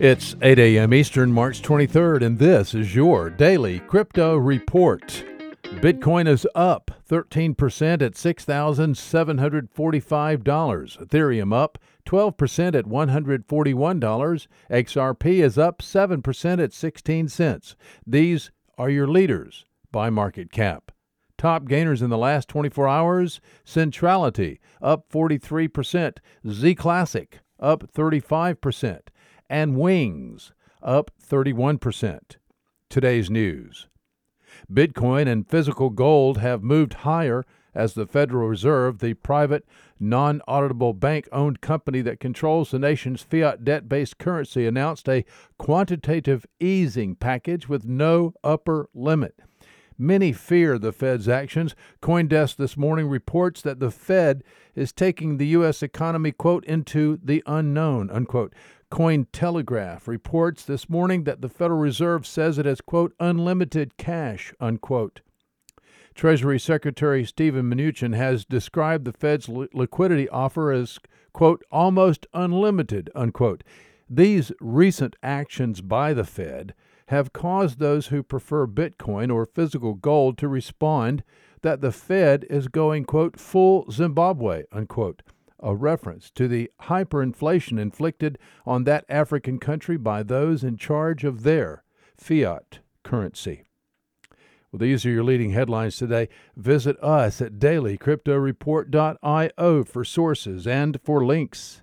It's 8 a.m. Eastern, March 23rd, and this is your daily crypto report. Bitcoin is up 13% at $6,745. Ethereum up 12% at $141. XRP is up 7% at 16 cents. These are your leaders by market cap. Top gainers in the last 24 hours Centrality up 43%, Z Classic up 35% and Wings, up 31%. Today's news Bitcoin and physical gold have moved higher as the Federal Reserve, the private, non auditable bank owned company that controls the nation's fiat debt based currency, announced a quantitative easing package with no upper limit. Many fear the Fed's actions. Coindesk this morning reports that the Fed is taking the U.S. economy, quote, into the unknown, unquote. Cointelegraph reports this morning that the Federal Reserve says it has, quote, unlimited cash, unquote. Treasury Secretary Steven Mnuchin has described the Fed's li- liquidity offer as, quote, almost unlimited, unquote. These recent actions by the Fed have caused those who prefer Bitcoin or physical gold to respond that the Fed is going, quote, full Zimbabwe, unquote a reference to the hyperinflation inflicted on that African country by those in charge of their fiat currency. Well, these are your leading headlines today. Visit us at dailycryptoreport.io for sources and for links.